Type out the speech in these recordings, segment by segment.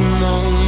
No.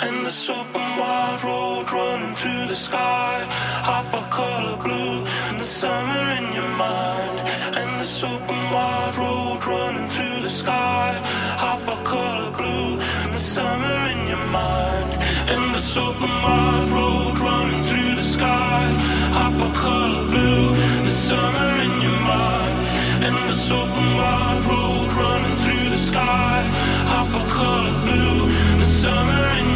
And the super wide road running through the sky. Hop a color blue, the summer in your mind. And the super wide road running through the sky. Hop a color blue, the summer in your mind. And the super wide road running through the sky. Hop a color blue, the summer in your mind. And the super wide road running through the sky. Hop a color blue, summer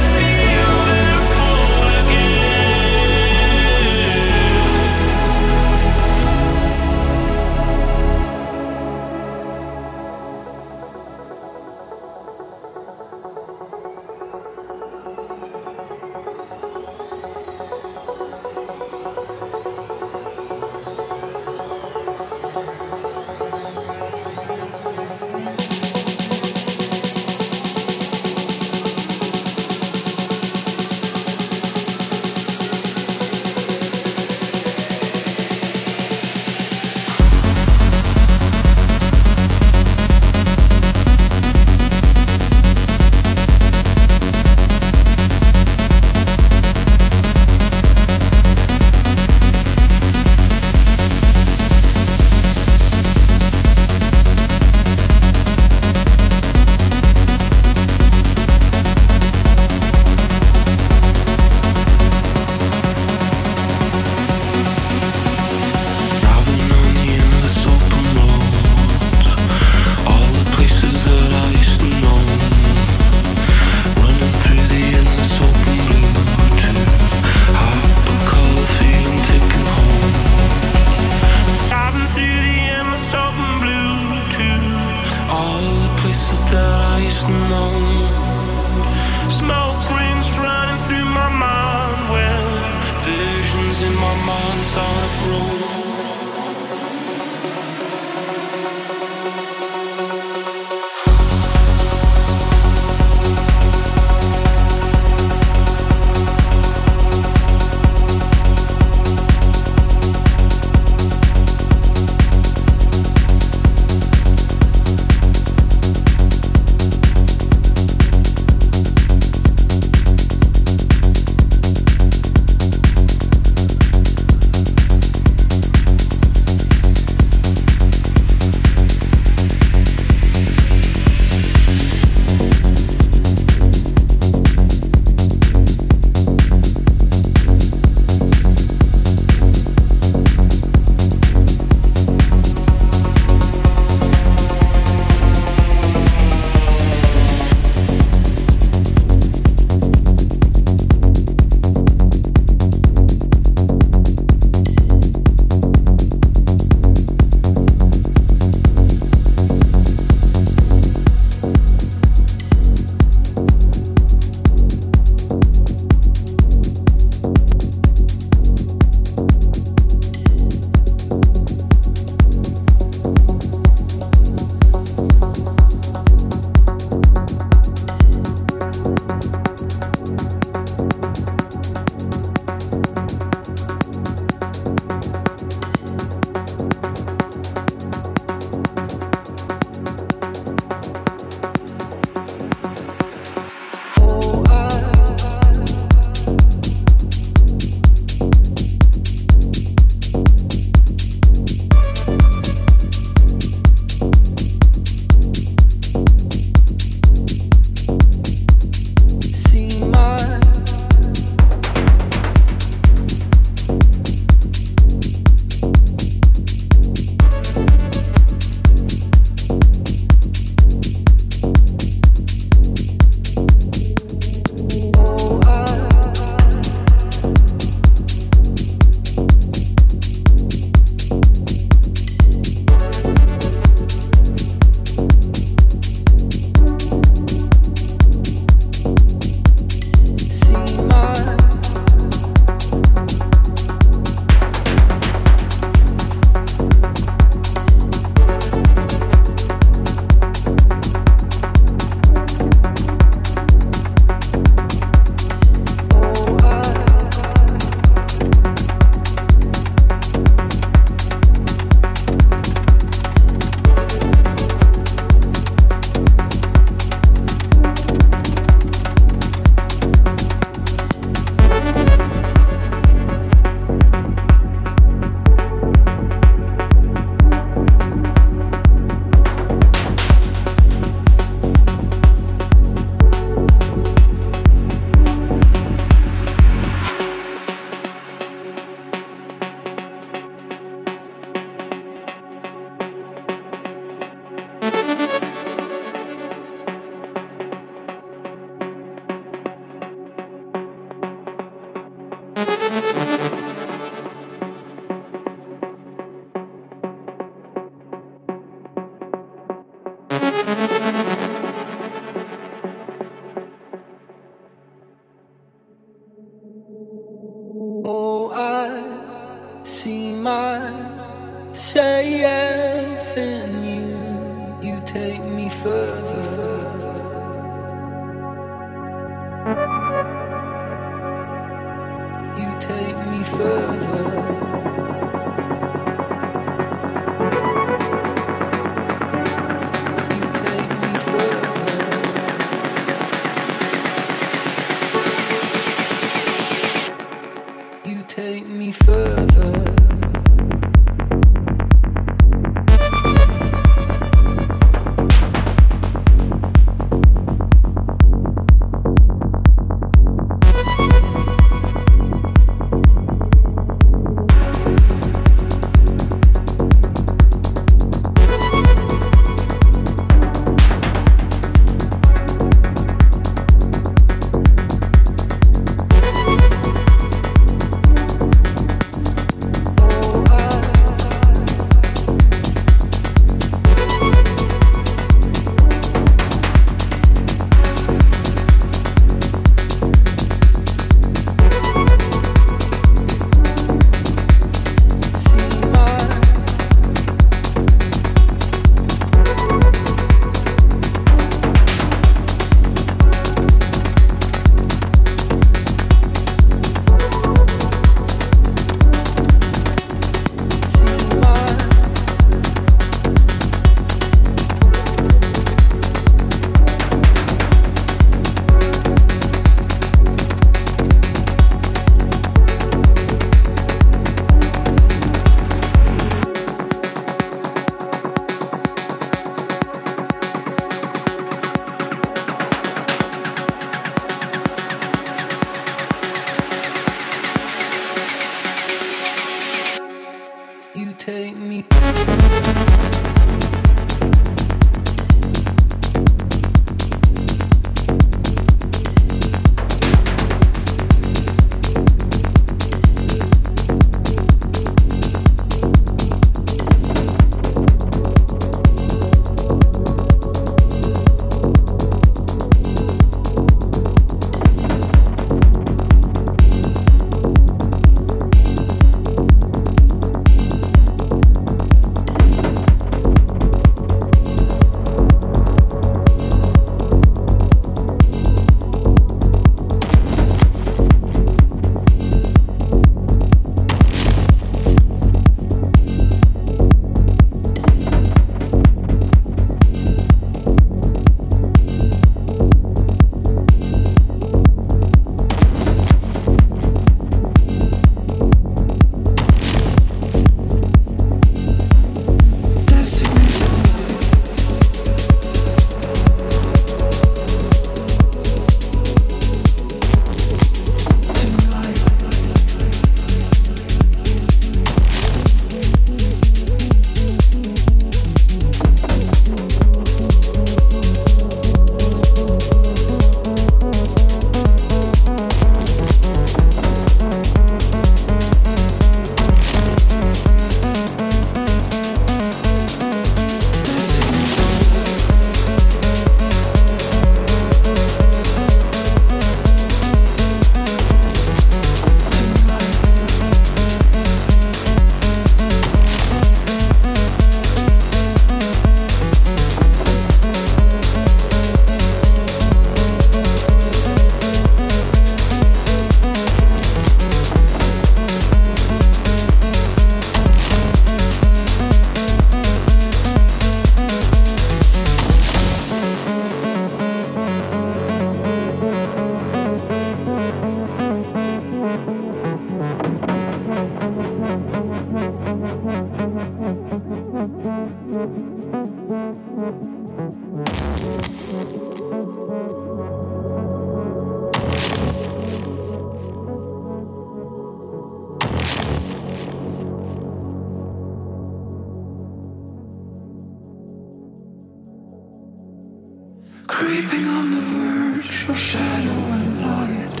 creeping on the verge of shadow and light.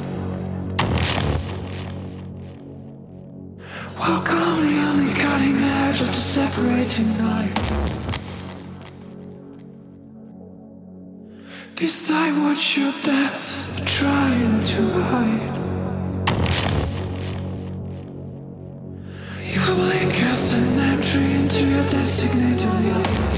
While calmly on the cutting edge of the separating night. Decide what your death's trying to hide. You blink as an entry into your designated life.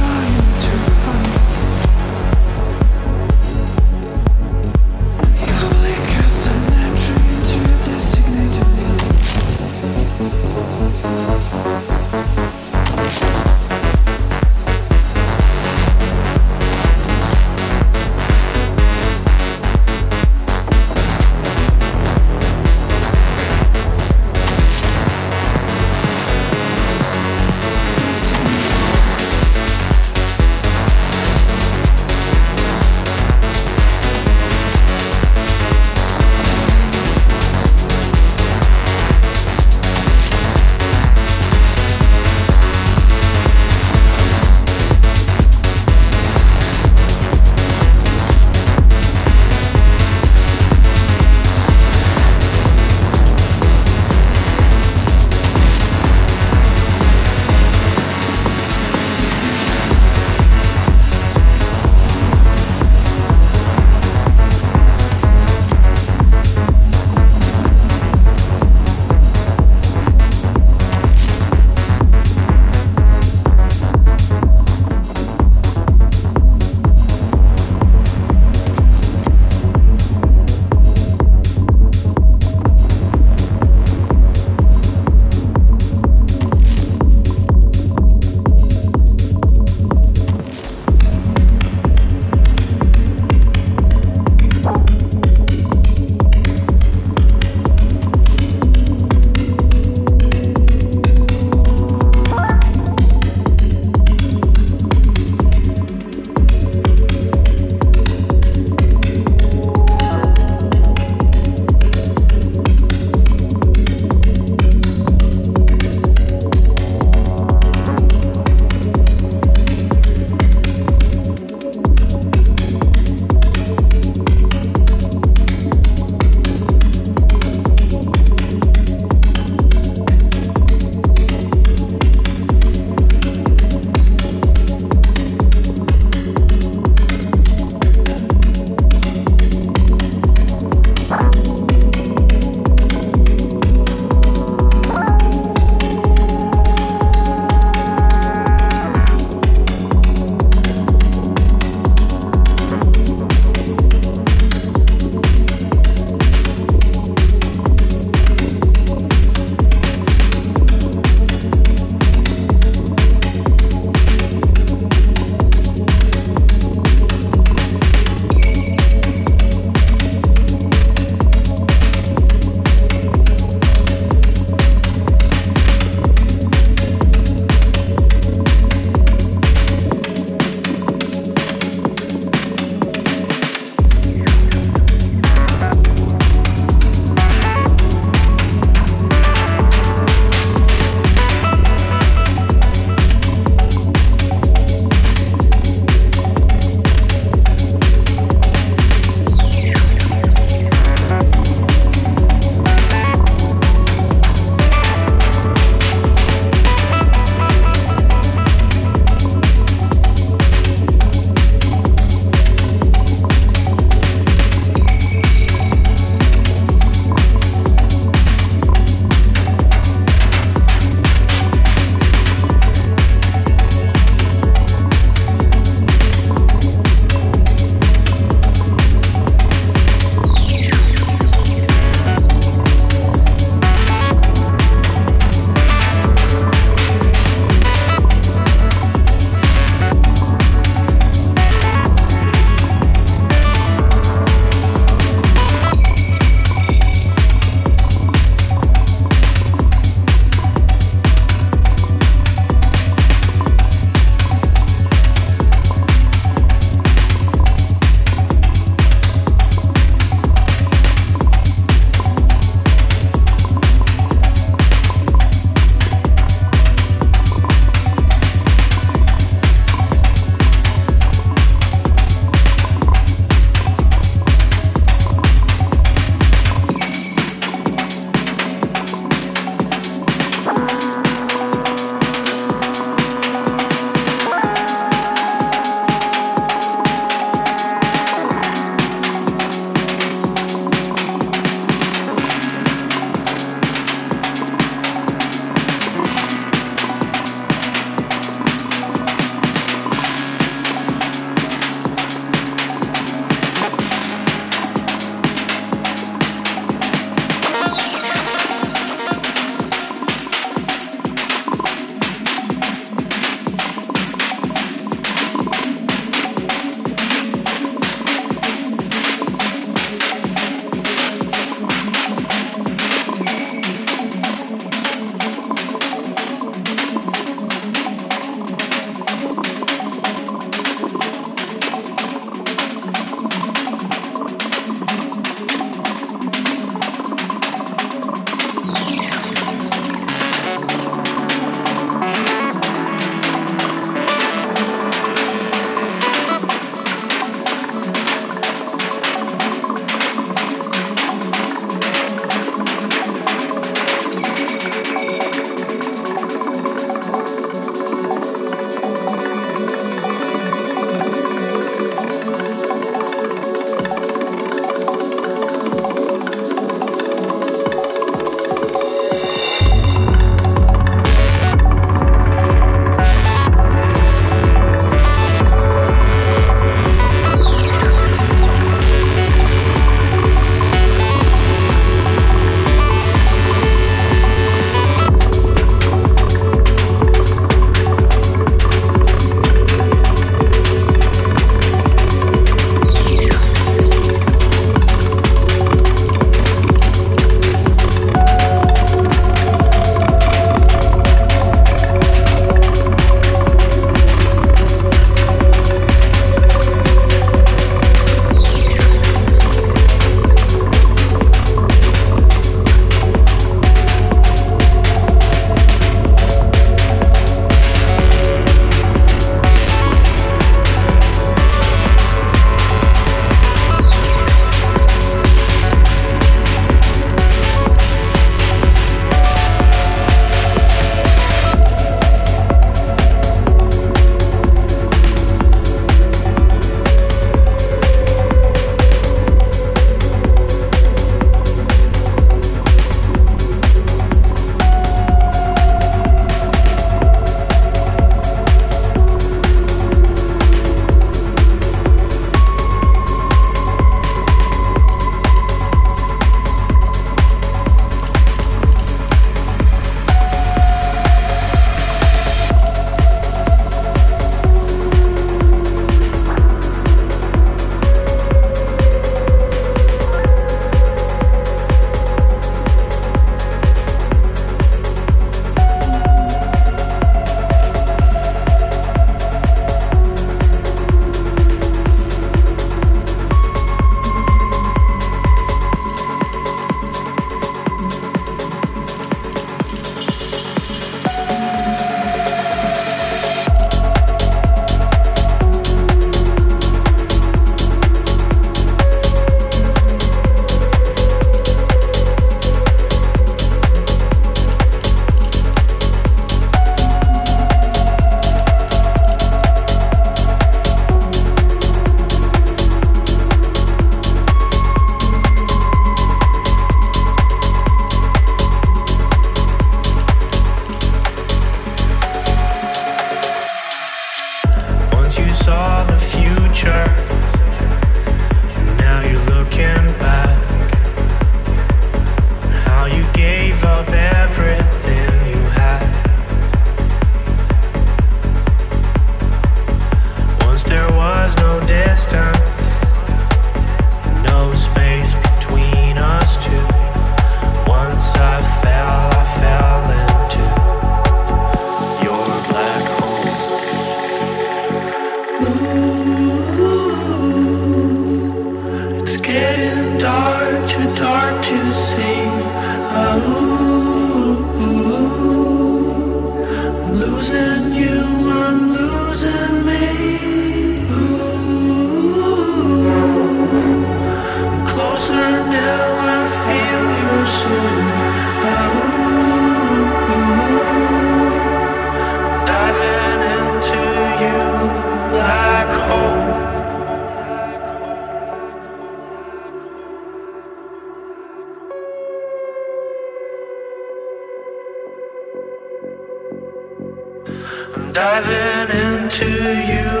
Diving into you.